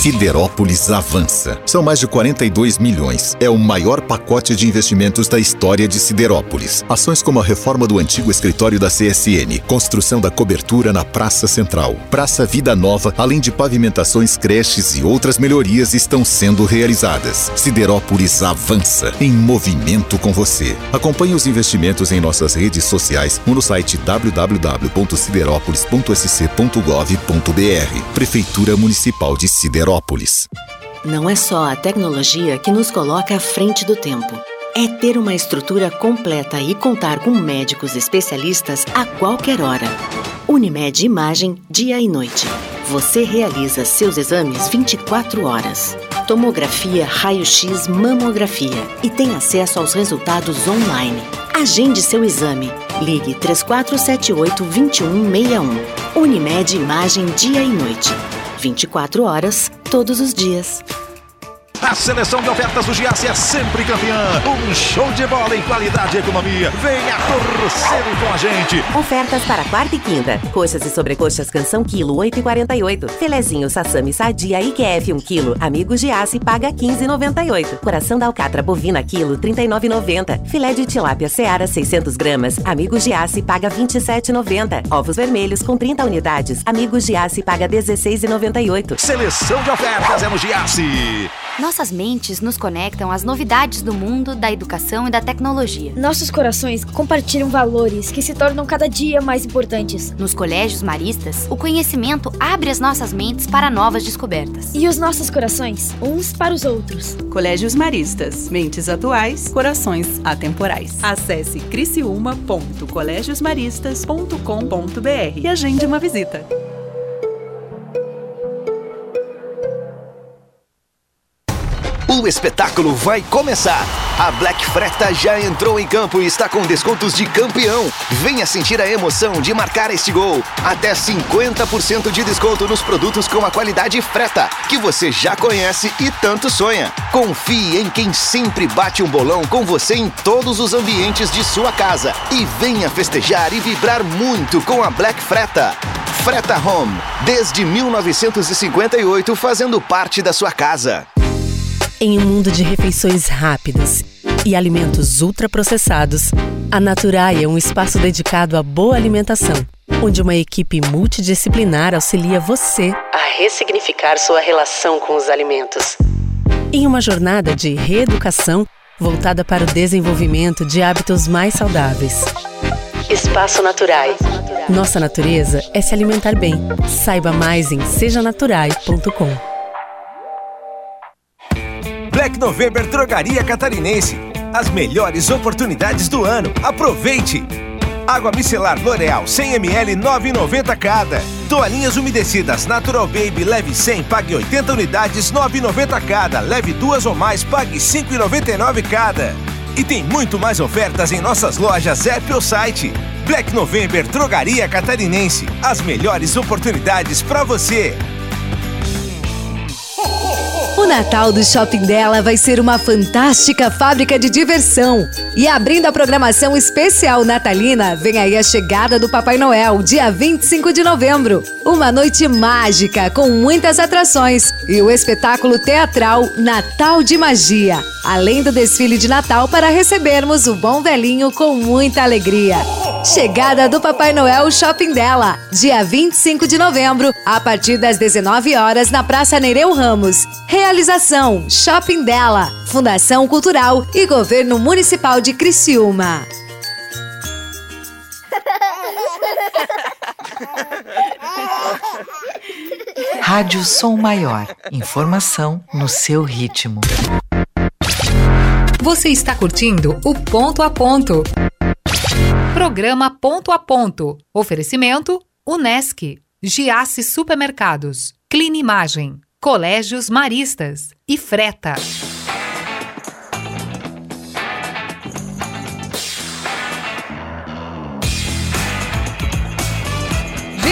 Siderópolis avança. São mais de 42 milhões. É o maior pacote de investimentos da história de Siderópolis. Ações como a reforma do antigo escritório da CSN, construção da cobertura na Praça Central, Praça Vida Nova, além de pavimentações, creches e outras melhorias estão sendo realizadas. Siderópolis avança em movimento com você. Acompanhe os investimentos em nossas redes sociais ou no site www.siderópolis.sc.gov.br. Prefeitura Municipal de Siderópolis. Não é só a tecnologia que nos coloca à frente do tempo. É ter uma estrutura completa e contar com médicos especialistas a qualquer hora. Unimed Imagem, dia e noite. Você realiza seus exames 24 horas. Tomografia, raio-x, mamografia e tem acesso aos resultados online. Agende seu exame. Ligue 3478 2161. Unimed Imagem, dia e noite. 24 horas, todos os dias. A seleção de ofertas do Giasse é sempre campeã. Um show de bola em qualidade e economia. Venha torcer com a gente. Ofertas para quarta e quinta. Coxas e sobrecoxas canção quilo 8,48. Filezinho sassami sadia IQF 1 quilo. Amigos Giasse paga 15,98. Coração da alcatra bovina quilo 39,90. Filé de tilápia seara 600 gramas. Amigos Giasse paga 27,90. Ovos vermelhos com 30 unidades. Amigos Giasse paga 16,98. Seleção de ofertas é no Giasse. Nossas mentes nos conectam às novidades do mundo, da educação e da tecnologia. Nossos corações compartilham valores que se tornam cada dia mais importantes. Nos colégios maristas, o conhecimento abre as nossas mentes para novas descobertas. E os nossos corações, uns para os outros. Colégios Maristas, mentes atuais, corações atemporais. Acesse criciúma.colegiosmaristas.com.br e agende uma visita. O espetáculo vai começar. A Black Freta já entrou em campo e está com descontos de campeão. Venha sentir a emoção de marcar este gol. Até 50% de desconto nos produtos com a qualidade Freta, que você já conhece e tanto sonha. Confie em quem sempre bate um bolão com você em todos os ambientes de sua casa. E venha festejar e vibrar muito com a Black Freta. Freta Home, desde 1958 fazendo parte da sua casa. Em um mundo de refeições rápidas e alimentos ultraprocessados, a Naturai é um espaço dedicado à boa alimentação, onde uma equipe multidisciplinar auxilia você a ressignificar sua relação com os alimentos. Em uma jornada de reeducação voltada para o desenvolvimento de hábitos mais saudáveis. Espaço Naturai. Nossa natureza é se alimentar bem. Saiba mais em sejanaturai.com. Black November Drogaria Catarinense. As melhores oportunidades do ano. Aproveite! Água micelar L'Oreal 100ml 9,90 cada. Toalhinhas umedecidas Natural Baby leve 100, pague 80 unidades 9,90 cada. Leve duas ou mais, pague 5,99 cada. E tem muito mais ofertas em nossas lojas app ou site. Black November Drogaria Catarinense. As melhores oportunidades para você. O Natal do Shopping dela vai ser uma fantástica fábrica de diversão. E abrindo a programação especial natalina, vem aí a chegada do Papai Noel, dia 25 de novembro. Uma noite mágica com muitas atrações e o espetáculo teatral Natal de Magia. Além do desfile de Natal para recebermos o bom velhinho com muita alegria. Chegada do Papai Noel Shopping dela, dia 25 de novembro, a partir das 19 horas na Praça Nereu Ramos. Realização: Shopping dela, Fundação Cultural e Governo Municipal de Criciúma. Rádio Som Maior. Informação no seu ritmo. Você está curtindo o Ponto a Ponto. Programa Ponto a Ponto. Oferecimento: Unesc, Giasse Supermercados, Clinimagem, Colégios Maristas e Freta.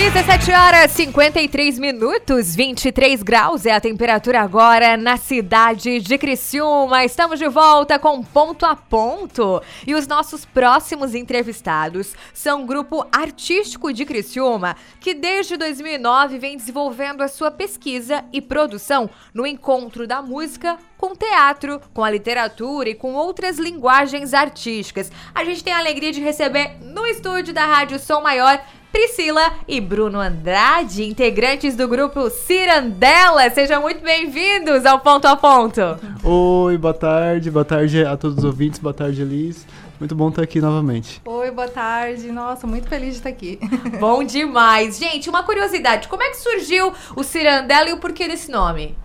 17 horas 53 minutos, 23 graus é a temperatura agora na cidade de Criciúma. Estamos de volta com Ponto a Ponto. E os nossos próximos entrevistados são um grupo artístico de Criciúma que desde 2009 vem desenvolvendo a sua pesquisa e produção no encontro da música com teatro, com a literatura e com outras linguagens artísticas. A gente tem a alegria de receber no estúdio da Rádio Som Maior Priscila e Bruno Andrade, integrantes do grupo Cirandela. Sejam muito bem-vindos ao Ponto a Ponto. Oi, boa tarde, boa tarde a todos os ouvintes, boa tarde, Elis. Muito bom estar aqui novamente. Oi, boa tarde. Nossa, muito feliz de estar aqui. [laughs] Bom demais. Gente, uma curiosidade: como é que surgiu o Cirandela e o porquê desse nome?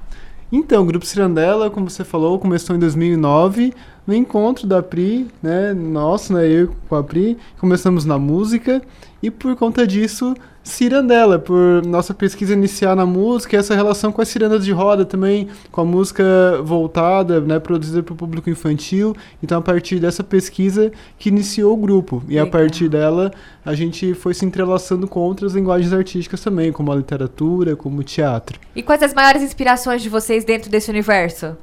Então, o Grupo Cirandela, como você falou, começou em 2009 no encontro da Pri, né? Nosso, né? Eu com a Pri, começamos na música e por conta disso, Cirandela, por nossa pesquisa iniciar na música, essa relação com as cirandas de roda também, com a música voltada, né, produzida para o público infantil. Então, a partir dessa pesquisa que iniciou o grupo. E Legal. a partir dela, a gente foi se entrelaçando com outras linguagens artísticas também, como a literatura, como o teatro. E quais as maiores inspirações de vocês dentro desse universo?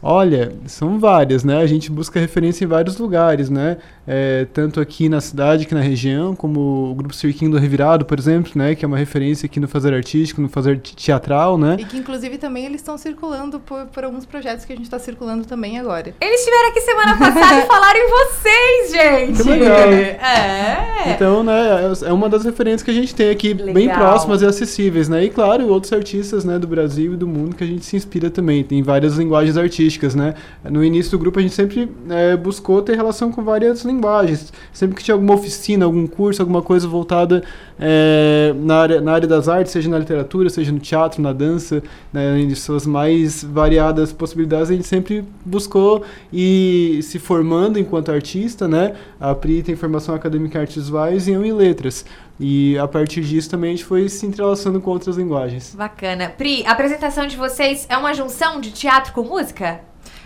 Olha, são várias, né? A gente busca referência em vários lugares, né? É, tanto aqui na cidade, aqui na região, como o Grupo Cirquinho do Revirado, por exemplo, né? Que é uma referência aqui no fazer artístico, no fazer teatral, né? E que, inclusive, também eles estão circulando por, por alguns projetos que a gente está circulando também agora. Eles estiveram aqui semana passada e [laughs] falaram em vocês, gente! Que legal! É! Então, né? É uma das referências que a gente tem aqui, legal. bem próximas e acessíveis, né? E, claro, outros artistas, né? Do Brasil e do mundo que a gente se inspira também. Tem várias linguagens artísticas, né? No início do grupo, a gente sempre é, buscou ter relação com várias linguagens linguagens. Sempre que tinha alguma oficina, algum curso, alguma coisa voltada é, na, área, na área das artes, seja na literatura, seja no teatro, na dança, né, em suas mais variadas possibilidades, a gente sempre buscou e se formando enquanto artista, né? A Pri tem formação acadêmica em artes visuais e eu em letras. E a partir disso também a gente foi se entrelaçando com outras linguagens. Bacana. Pri, a apresentação de vocês é uma junção de teatro com música?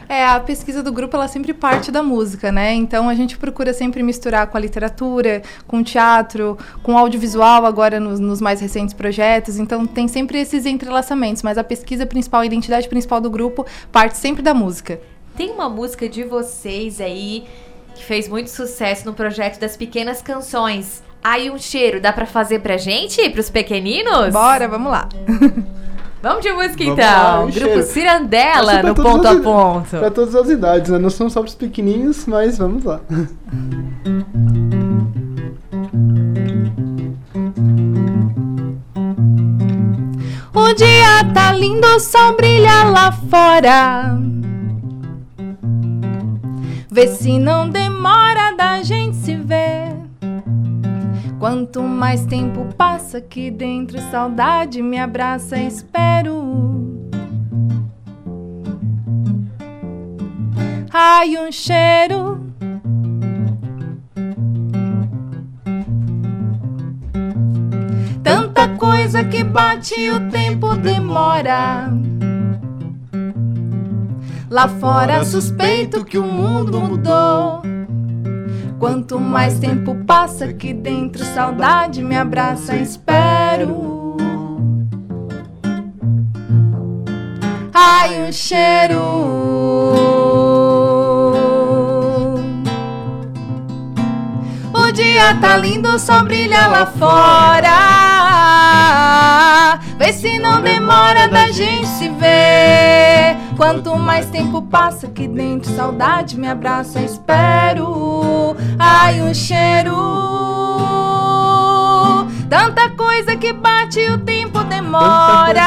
É, a pesquisa do grupo, ela sempre parte da música, né? Então a gente procura sempre misturar com a literatura, com o teatro, com o audiovisual agora nos, nos mais recentes projetos. Então tem sempre esses entrelaçamentos, mas a pesquisa principal, a identidade principal do grupo parte sempre da música. Tem uma música de vocês aí que fez muito sucesso no projeto das pequenas canções. Aí um cheiro, dá pra fazer pra gente, pros pequeninos? Bora, vamos lá. [laughs] Vamos de música Vamos então. lá, Grupo. Cirandela no ponto a ponto. Pra todas as idades, né? Não são só pros pequenininhos, mas vamos lá. O dia tá lindo, o sol brilha lá fora. Vê se não demora da gente se ver. Quanto mais tempo passa aqui dentro, saudade me abraça, espero. Ai, um cheiro. Tanta coisa que bate e o tempo demora. Lá fora suspeito que o mundo mudou. Quanto mais tempo passa aqui dentro, saudade me abraça, espero. Ai, o cheiro. O dia tá lindo, sol brilha lá fora. Vê se não demora da gente se ver. Quanto mais tempo passa aqui dentro, saudade me abraça, espero. Ai, um cheiro. Tanta coisa que bate e o tempo demora.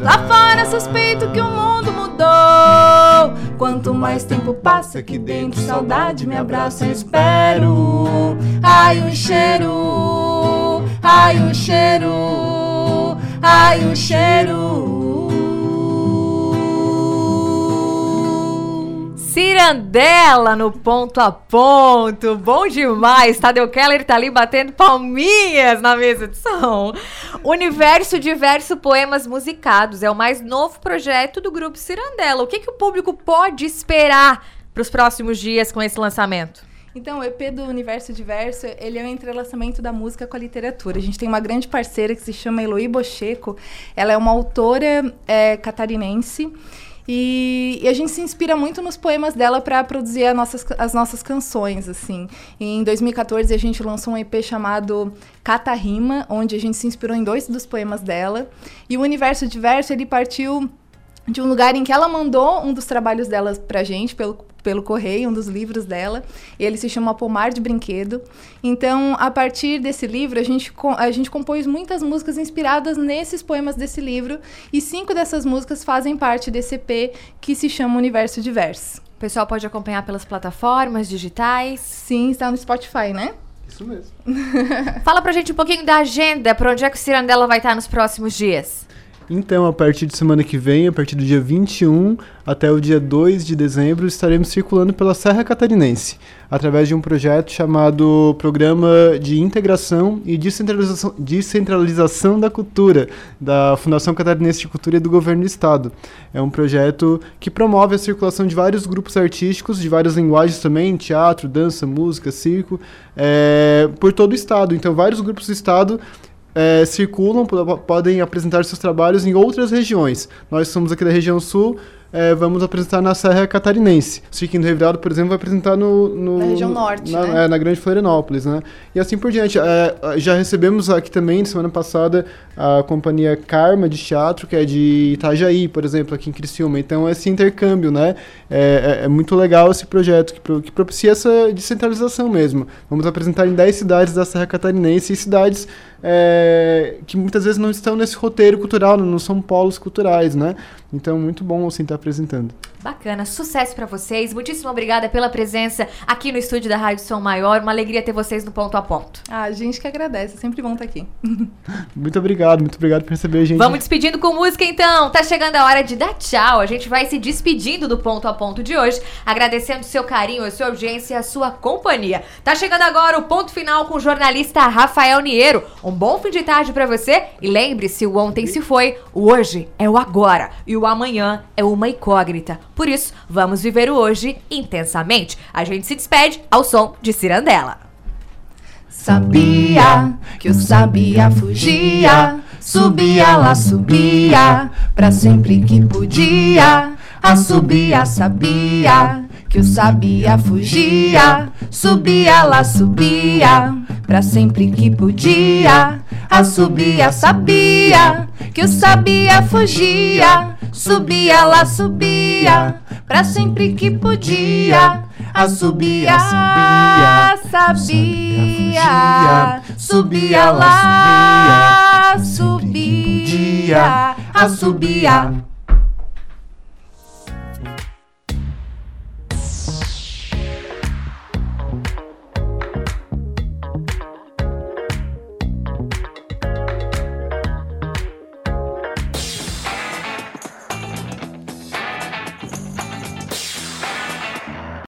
Lá fora suspeito que o mundo mudou. Quanto mais tempo passa aqui dentro, saudade me abraça, espero. Ai, um cheiro. Ai, um cheiro. Ai, um cheiro. Cirandela no ponto a ponto. Bom demais. Tadeu Keller tá ali batendo palminhas na mesa de som. Universo Diverso Poemas Musicados é o mais novo projeto do grupo Cirandela. O que, que o público pode esperar para os próximos dias com esse lançamento? Então, o EP do Universo Diverso, ele é um entrelaçamento da música com a literatura. A gente tem uma grande parceira que se chama Eloy Bocheco. Ela é uma autora é, catarinense. E, e a gente se inspira muito nos poemas dela para produzir as nossas, as nossas canções, assim. Em 2014, a gente lançou um EP chamado Catarrima, onde a gente se inspirou em dois dos poemas dela. E o Universo Diverso, ele partiu de um lugar em que ela mandou um dos trabalhos dela pra gente, pelo, pelo correio, um dos livros dela. Ele se chama Pomar de Brinquedo. Então, a partir desse livro, a gente, a gente compôs muitas músicas inspiradas nesses poemas desse livro. E cinco dessas músicas fazem parte desse EP que se chama Universo Diverso. O pessoal pode acompanhar pelas plataformas digitais? Sim, está no Spotify, né? Isso mesmo. [laughs] Fala pra gente um pouquinho da agenda, pra onde é que o Cirandela vai estar nos próximos dias. Então, a partir de semana que vem, a partir do dia 21 até o dia 2 de dezembro, estaremos circulando pela Serra Catarinense, através de um projeto chamado Programa de Integração e Descentralização, Descentralização da Cultura, da Fundação Catarinense de Cultura e do Governo do Estado. É um projeto que promove a circulação de vários grupos artísticos, de várias linguagens também, teatro, dança, música, circo, é, por todo o Estado. Então, vários grupos do Estado é, circulam, po- podem apresentar seus trabalhos em outras regiões. Nós somos aqui da região sul, é, vamos apresentar na Serra Catarinense. O Cirquinho do Revirado, por exemplo, vai apresentar no... no Na região norte, na, né? é, na Grande Florianópolis, né? E assim por diante. É, já recebemos aqui também, semana passada, a companhia Karma de teatro, que é de Itajaí, por exemplo, aqui em Criciúma. Então, esse intercâmbio, né? É, é- é muito legal esse projeto, que, pro- que propicia essa descentralização mesmo. Vamos apresentar em 10 cidades da Serra Catarinense e cidades é, que muitas vezes não estão nesse roteiro cultural, não são polos culturais, né? Então, muito bom, assim, estar apresentando. Bacana, sucesso pra vocês. Muitíssimo obrigada pela presença aqui no estúdio da Rádio Som Maior. Uma alegria ter vocês no ponto a ponto. Ah, a gente que agradece, é sempre bom estar aqui. [laughs] Muito obrigado, muito obrigado por receber a gente. Vamos despedindo com música então. Tá chegando a hora de dar tchau. A gente vai se despedindo do ponto a ponto de hoje, agradecendo o seu carinho, a sua audiência e a sua companhia. Tá chegando agora o ponto final com o jornalista Rafael Niero. Um bom fim de tarde pra você e lembre-se, o ontem se foi, o hoje é o agora e o amanhã é uma e incógnita. Por isso, vamos viver o hoje intensamente. A gente se despede ao som de Cirandela. Sabia que o sabia fugia, subia lá, subia, pra sempre que podia. A subia sabia que o sabia fugia, subia lá, subia, pra sempre que podia. A subia sabia que o sabia fugia, subia lá, subia, pra sempre que podia. A subia, subia, sabia, subia lá, subia, a subia.